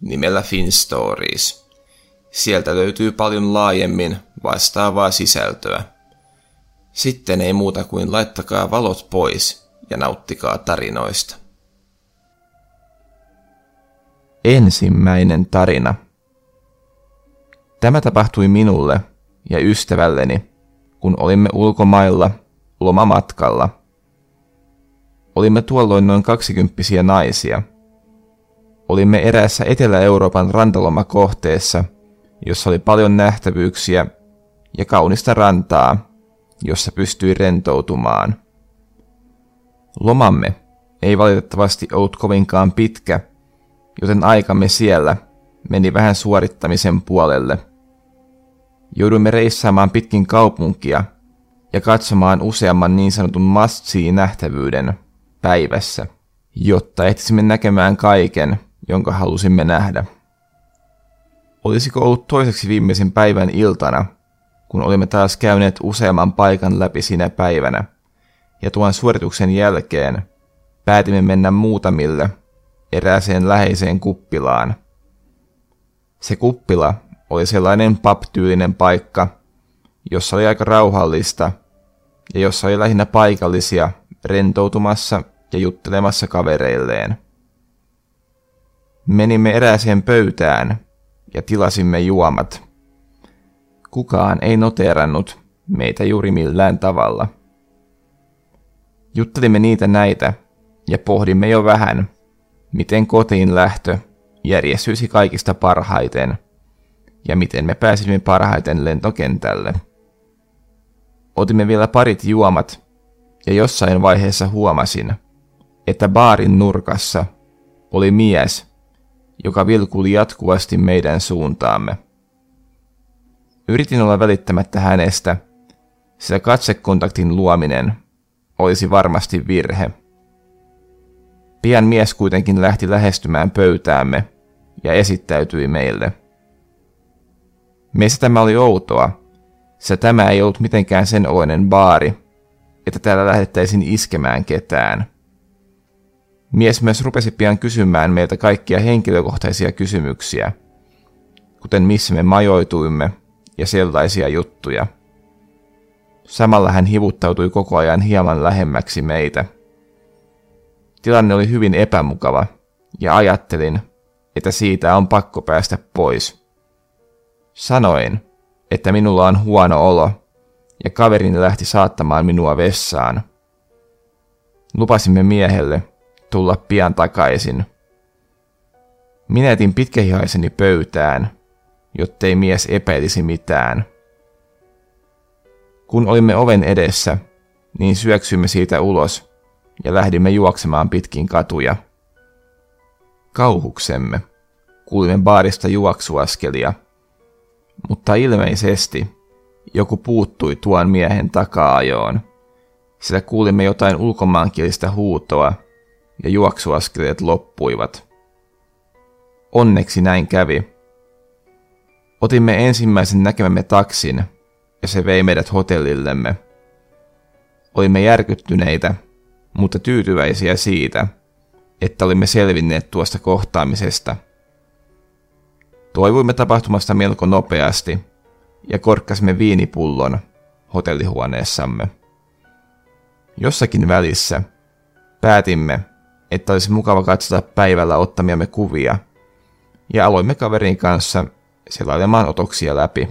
nimellä FinStories. Sieltä löytyy paljon laajemmin vastaavaa sisältöä. Sitten ei muuta kuin laittakaa valot pois ja nauttikaa tarinoista. Ensimmäinen tarina. Tämä tapahtui minulle ja ystävälleni, kun olimme ulkomailla lomamatkalla. Olimme tuolloin noin kaksikymppisiä naisia. Olimme eräässä Etelä-Euroopan rantalomakohteessa, jossa oli paljon nähtävyyksiä ja kaunista rantaa, jossa pystyi rentoutumaan. Lomamme ei valitettavasti ollut kovinkaan pitkä, joten aikamme siellä meni vähän suorittamisen puolelle. Jouduimme reissaamaan pitkin kaupunkia ja katsomaan useamman niin sanotun must nähtävyyden päivässä, jotta ehtisimme näkemään kaiken, jonka halusimme nähdä. Olisiko ollut toiseksi viimeisen päivän iltana, kun olimme taas käyneet useamman paikan läpi sinä päivänä, ja tuon suorituksen jälkeen päätimme mennä muutamille erääseen läheiseen kuppilaan. Se kuppila oli sellainen pub-tyylinen paikka, jossa oli aika rauhallista ja jossa oli lähinnä paikallisia rentoutumassa ja juttelemassa kavereilleen. Menimme erääseen pöytään ja tilasimme juomat. Kukaan ei noteerannut meitä juuri millään tavalla. Juttelimme niitä näitä ja pohdimme jo vähän, miten kotiin lähtö järjestyisi kaikista parhaiten ja miten me pääsimme parhaiten lentokentälle. Otimme vielä parit juomat ja jossain vaiheessa huomasin, että baarin nurkassa oli mies, joka vilkuli jatkuvasti meidän suuntaamme. Yritin olla välittämättä hänestä, sillä katsekontaktin luominen olisi varmasti virhe. Pian mies kuitenkin lähti lähestymään pöytäämme ja esittäytyi meille. Meistä tämä oli outoa, sillä tämä ei ollut mitenkään sen oloinen baari, että täällä lähdettäisiin iskemään ketään. Mies myös rupesi pian kysymään meiltä kaikkia henkilökohtaisia kysymyksiä, kuten missä me majoituimme ja sellaisia juttuja. Samalla hän hivuttautui koko ajan hieman lähemmäksi meitä – Tilanne oli hyvin epämukava, ja ajattelin, että siitä on pakko päästä pois. Sanoin, että minulla on huono olo, ja kaverini lähti saattamaan minua vessaan. Lupasimme miehelle tulla pian takaisin. Minä etin pitkähihaiseni pöytään, jottei mies epäilisi mitään. Kun olimme oven edessä, niin syöksymme siitä ulos ja lähdimme juoksemaan pitkin katuja. Kauhuksemme kuulimme baarista juoksuaskelia, mutta ilmeisesti joku puuttui tuon miehen takaajoon, sillä kuulimme jotain ulkomaankielistä huutoa ja juoksuaskeleet loppuivat. Onneksi näin kävi. Otimme ensimmäisen näkemämme taksin ja se vei meidät hotellillemme. Olimme järkyttyneitä mutta tyytyväisiä siitä, että olimme selvinneet tuosta kohtaamisesta. Toivuimme tapahtumasta melko nopeasti ja korkkasimme viinipullon hotellihuoneessamme. Jossakin välissä päätimme, että olisi mukava katsota päivällä ottamiamme kuvia, ja aloimme kaverin kanssa selailemaan otoksia läpi.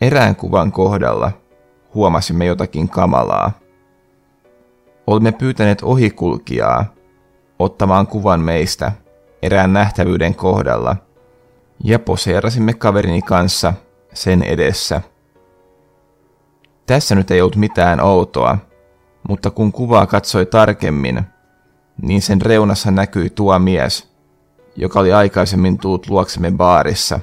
Erään kuvan kohdalla huomasimme jotakin kamalaa. Olimme pyytäneet ohikulkijaa ottamaan kuvan meistä erään nähtävyyden kohdalla ja poseerasimme kaverini kanssa sen edessä. Tässä nyt ei ollut mitään outoa, mutta kun kuvaa katsoi tarkemmin, niin sen reunassa näkyi tuo mies, joka oli aikaisemmin tullut luoksemme baarissa.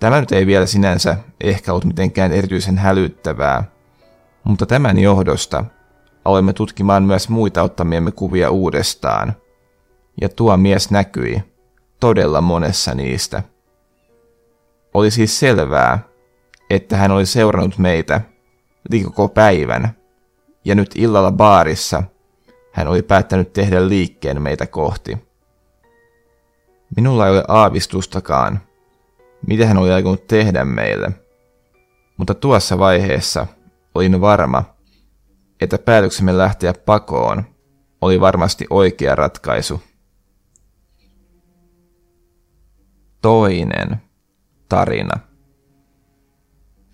Tämä nyt ei vielä sinänsä ehkä ollut mitenkään erityisen hälyttävää, mutta tämän johdosta aloimme tutkimaan myös muita ottamiemme kuvia uudestaan. Ja tuo mies näkyi todella monessa niistä. Oli siis selvää, että hän oli seurannut meitä koko päivän, ja nyt illalla baarissa hän oli päättänyt tehdä liikkeen meitä kohti. Minulla ei ole aavistustakaan, mitä hän oli aikonut tehdä meille, mutta tuossa vaiheessa olin varma, että päätöksemme lähteä pakoon oli varmasti oikea ratkaisu. Toinen tarina.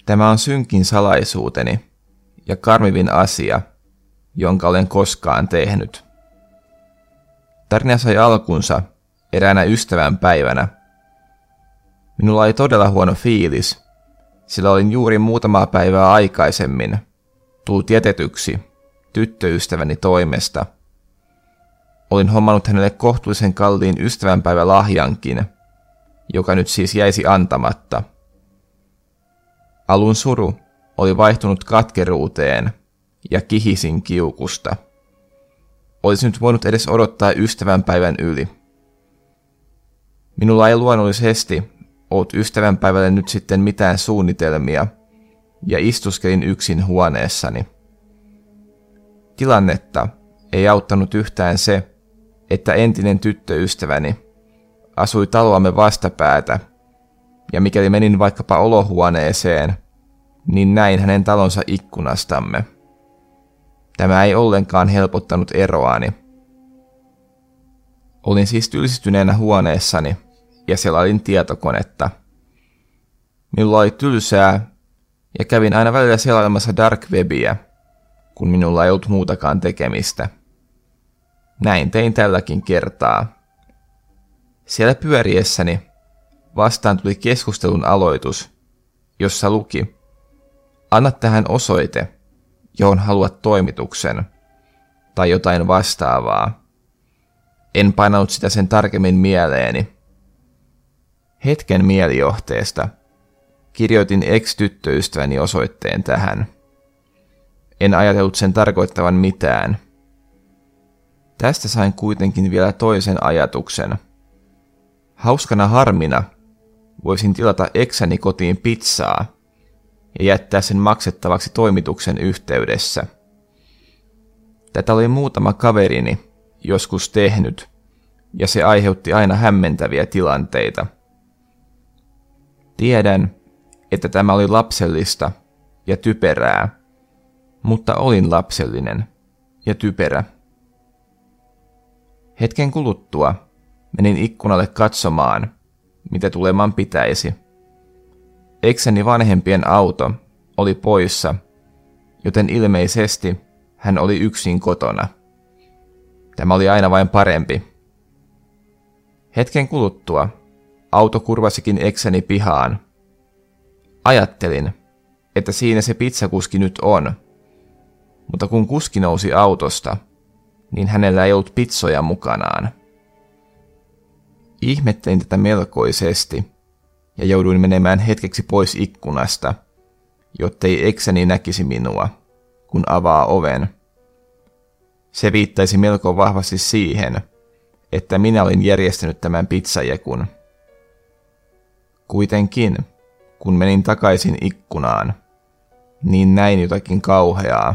Tämä on synkin salaisuuteni ja karmivin asia, jonka olen koskaan tehnyt. Tarina sai alkunsa eräänä ystävän päivänä. Minulla oli todella huono fiilis, sillä olin juuri muutamaa päivää aikaisemmin tullut jätetyksi tyttöystäväni toimesta. Olin hommannut hänelle kohtuullisen kalliin ystävänpäivälahjankin, joka nyt siis jäisi antamatta. Alun suru oli vaihtunut katkeruuteen ja kihisin kiukusta. Olisi nyt voinut edes odottaa ystävänpäivän yli. Minulla ei luonnollisesti ollut ystävänpäivälle nyt sitten mitään suunnitelmia, ja istuskelin yksin huoneessani. Tilannetta ei auttanut yhtään se, että entinen tyttöystäväni asui taloamme vastapäätä, ja mikäli menin vaikkapa olohuoneeseen, niin näin hänen talonsa ikkunastamme. Tämä ei ollenkaan helpottanut eroani. Olin siis tylsistyneenä huoneessani ja selailin tietokonetta. Minulla oli tylsää ja kävin aina välillä selailemassa dark webia, kun minulla ei ollut muutakaan tekemistä. Näin tein tälläkin kertaa. Siellä pyöriessäni vastaan tuli keskustelun aloitus, jossa luki, anna tähän osoite, johon haluat toimituksen, tai jotain vastaavaa. En painanut sitä sen tarkemmin mieleeni. Hetken mielijohteesta kirjoitin ex-tyttöystäväni osoitteen tähän. En ajatellut sen tarkoittavan mitään. Tästä sain kuitenkin vielä toisen ajatuksen. Hauskana harmina voisin tilata eksäni kotiin pizzaa – ja jättää sen maksettavaksi toimituksen yhteydessä. Tätä oli muutama kaverini joskus tehnyt, ja se aiheutti aina hämmentäviä tilanteita. Tiedän, että tämä oli lapsellista ja typerää, mutta olin lapsellinen ja typerä. Hetken kuluttua menin ikkunalle katsomaan, mitä tuleman pitäisi – Ekseni vanhempien auto oli poissa, joten ilmeisesti hän oli yksin kotona. Tämä oli aina vain parempi. Hetken kuluttua auto kurvasikin ekseni pihaan. Ajattelin, että siinä se pizzakuski nyt on, mutta kun kuski nousi autosta, niin hänellä ei ollut pizzoja mukanaan. Ihmettelin tätä melkoisesti – ja jouduin menemään hetkeksi pois ikkunasta, jottei eksäni näkisi minua, kun avaa oven. Se viittaisi melko vahvasti siihen, että minä olin järjestänyt tämän pizzajekun. Kuitenkin, kun menin takaisin ikkunaan, niin näin jotakin kauheaa.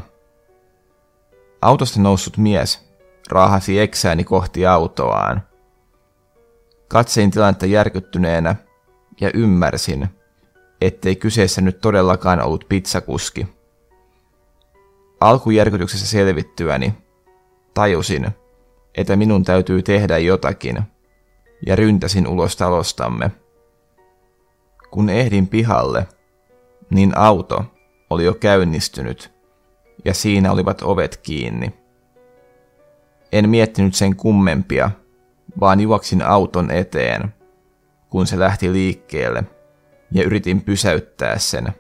Autosta noussut mies raahasi eksääni kohti autoaan. Katsein tilannetta järkyttyneenä ja ymmärsin, ettei kyseessä nyt todellakaan ollut pizzakuski. Alkujärkytyksessä selvittyäni tajusin, että minun täytyy tehdä jotakin, ja ryntäsin ulos talostamme. Kun ehdin pihalle, niin auto oli jo käynnistynyt, ja siinä olivat ovet kiinni. En miettinyt sen kummempia, vaan juoksin auton eteen – kun se lähti liikkeelle, ja yritin pysäyttää sen.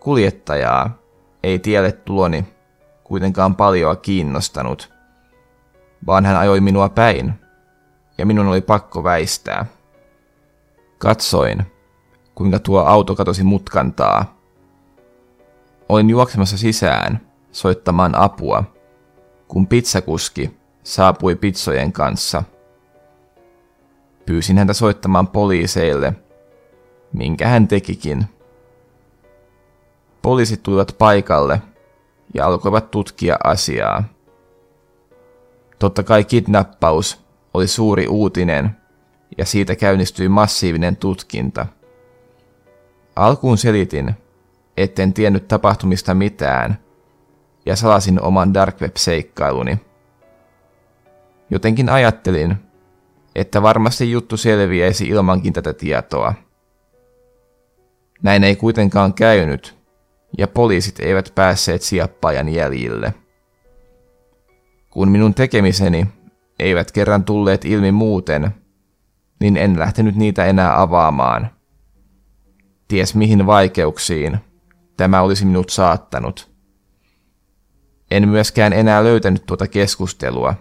Kuljettajaa ei tielle tuloni kuitenkaan paljoa kiinnostanut, vaan hän ajoi minua päin ja minun oli pakko väistää. Katsoin, kuinka tuo auto katosi mutkantaa. Olin juoksemassa sisään soittamaan apua, kun pizzakuski saapui pizzojen kanssa. Pyysin häntä soittamaan poliiseille, minkä hän tekikin. Poliisit tulivat paikalle ja alkoivat tutkia asiaa. Totta kai kidnappaus oli suuri uutinen ja siitä käynnistyi massiivinen tutkinta. Alkuun selitin, etten tiennyt tapahtumista mitään ja salasin oman dark web-seikkailuni. Jotenkin ajattelin, että varmasti juttu selviäisi ilmankin tätä tietoa. Näin ei kuitenkaan käynyt, ja poliisit eivät päässeet siappaajan jäljille. Kun minun tekemiseni eivät kerran tulleet ilmi muuten, niin en lähtenyt niitä enää avaamaan. Ties mihin vaikeuksiin tämä olisi minut saattanut. En myöskään enää löytänyt tuota keskustelua,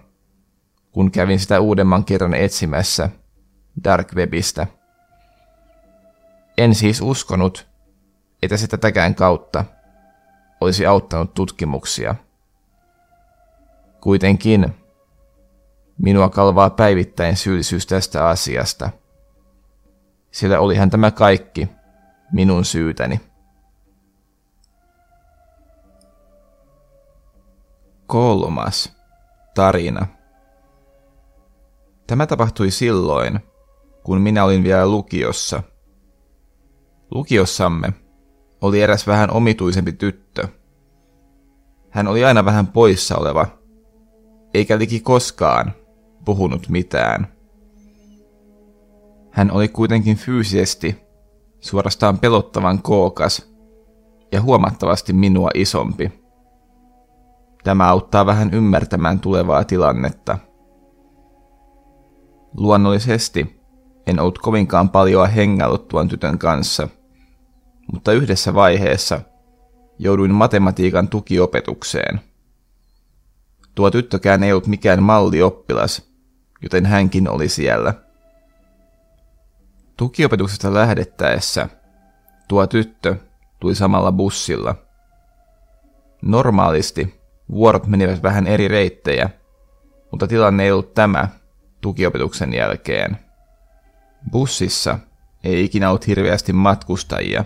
kun kävin sitä uudemman kerran etsimässä Dark Webistä. En siis uskonut, että se tätäkään kautta olisi auttanut tutkimuksia. Kuitenkin minua kalvaa päivittäin syyllisyys tästä asiasta, sillä olihan tämä kaikki minun syytäni. Kolmas tarina. Tämä tapahtui silloin, kun minä olin vielä lukiossa. Lukiossamme oli eräs vähän omituisempi tyttö. Hän oli aina vähän poissa oleva, eikä liki koskaan puhunut mitään. Hän oli kuitenkin fyysisesti suorastaan pelottavan kookas ja huomattavasti minua isompi. Tämä auttaa vähän ymmärtämään tulevaa tilannetta. Luonnollisesti en ollut kovinkaan paljon hengaillut tuon tytön kanssa, mutta yhdessä vaiheessa jouduin matematiikan tukiopetukseen. Tuo tyttökään ei ollut mikään mallioppilas, joten hänkin oli siellä. Tukiopetuksesta lähdettäessä tuo tyttö tuli samalla bussilla. Normaalisti vuorot menivät vähän eri reittejä, mutta tilanne ei ollut tämä tukiopetuksen jälkeen. Bussissa ei ikinä ollut hirveästi matkustajia,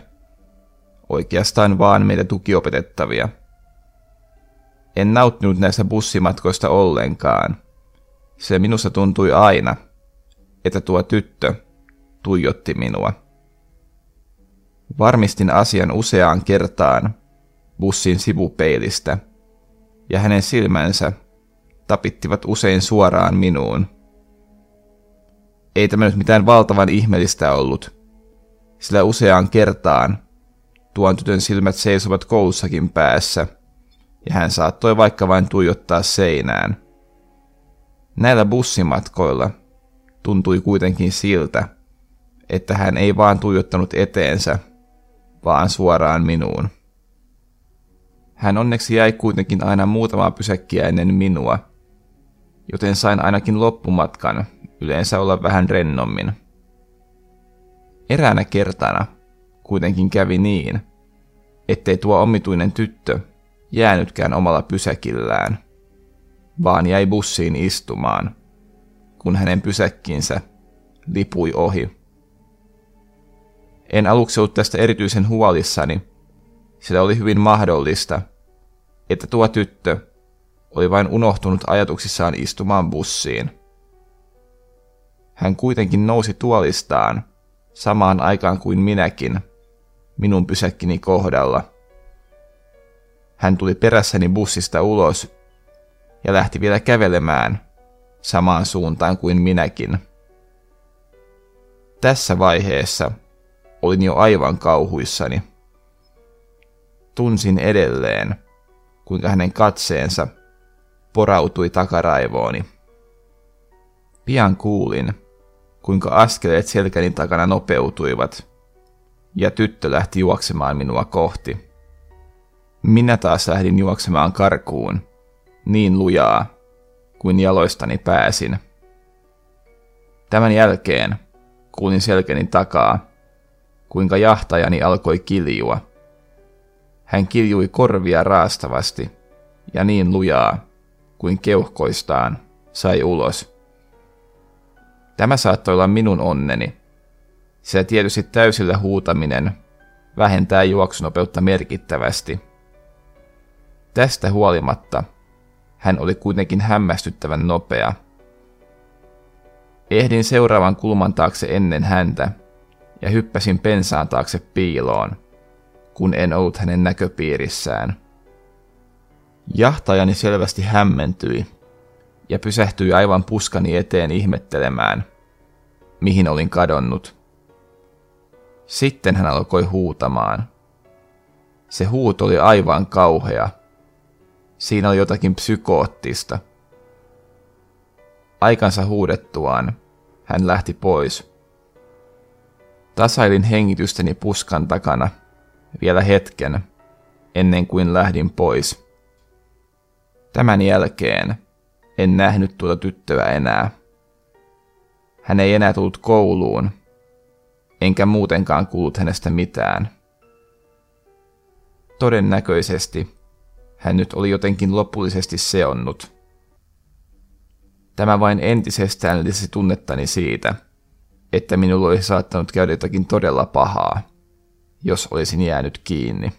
oikeastaan vaan meitä tukiopetettavia. En nauttinut näistä bussimatkoista ollenkaan, se minusta tuntui aina, että tuo tyttö tuijotti minua. Varmistin asian useaan kertaan bussin sivupeilistä, ja hänen silmänsä tapittivat usein suoraan minuun. Ei tämä nyt mitään valtavan ihmeellistä ollut, sillä useaan kertaan tuon tytön silmät seisovat koulussakin päässä, ja hän saattoi vaikka vain tuijottaa seinään. Näillä bussimatkoilla tuntui kuitenkin siltä, että hän ei vaan tuijottanut eteensä, vaan suoraan minuun. Hän onneksi jäi kuitenkin aina muutamaa pysäkkiä ennen minua, joten sain ainakin loppumatkan yleensä olla vähän rennommin. Eräänä kertana kuitenkin kävi niin, ettei tuo omituinen tyttö jäänytkään omalla pysäkillään, vaan jäi bussiin istumaan, kun hänen pysäkkinsä lipui ohi. En aluksi ollut tästä erityisen huolissani, sillä oli hyvin mahdollista, että tuo tyttö oli vain unohtunut ajatuksissaan istumaan bussiin. Hän kuitenkin nousi tuolistaan samaan aikaan kuin minäkin, minun pysäkkini kohdalla. Hän tuli perässäni bussista ulos ja lähti vielä kävelemään samaan suuntaan kuin minäkin. Tässä vaiheessa olin jo aivan kauhuissani. Tunsin edelleen, kuinka hänen katseensa porautui takaraivooni. Pian kuulin, kuinka askeleet selkäni takana nopeutuivat, ja tyttö lähti juoksemaan minua kohti. Minä taas lähdin juoksemaan karkuun, niin lujaa kuin jaloistani pääsin. Tämän jälkeen kuulin selkeni takaa, kuinka jahtajani alkoi kiljua. Hän kiljui korvia raastavasti ja niin lujaa kuin keuhkoistaan sai ulos. Tämä saattoi olla minun onneni, sillä tietysti täysillä huutaminen vähentää juoksunopeutta merkittävästi. Tästä huolimatta hän oli kuitenkin hämmästyttävän nopea. Ehdin seuraavan kulman taakse ennen häntä ja hyppäsin pensaan taakse piiloon, kun en ollut hänen näköpiirissään. Jahtajani selvästi hämmentyi ja pysähtyi aivan puskani eteen ihmettelemään, mihin olin kadonnut. Sitten hän alkoi huutamaan. Se huuto oli aivan kauhea. Siinä oli jotakin psykoottista. Aikansa huudettuaan hän lähti pois. Tasailin hengitystäni puskan takana vielä hetken ennen kuin lähdin pois. Tämän jälkeen en nähnyt tuota tyttöä enää. Hän ei enää tullut kouluun, enkä muutenkaan kuullut hänestä mitään. Todennäköisesti hän nyt oli jotenkin lopullisesti seonnut. Tämä vain entisestään lisäsi tunnettani siitä, että minulla olisi saattanut käydä jotakin todella pahaa, jos olisin jäänyt kiinni.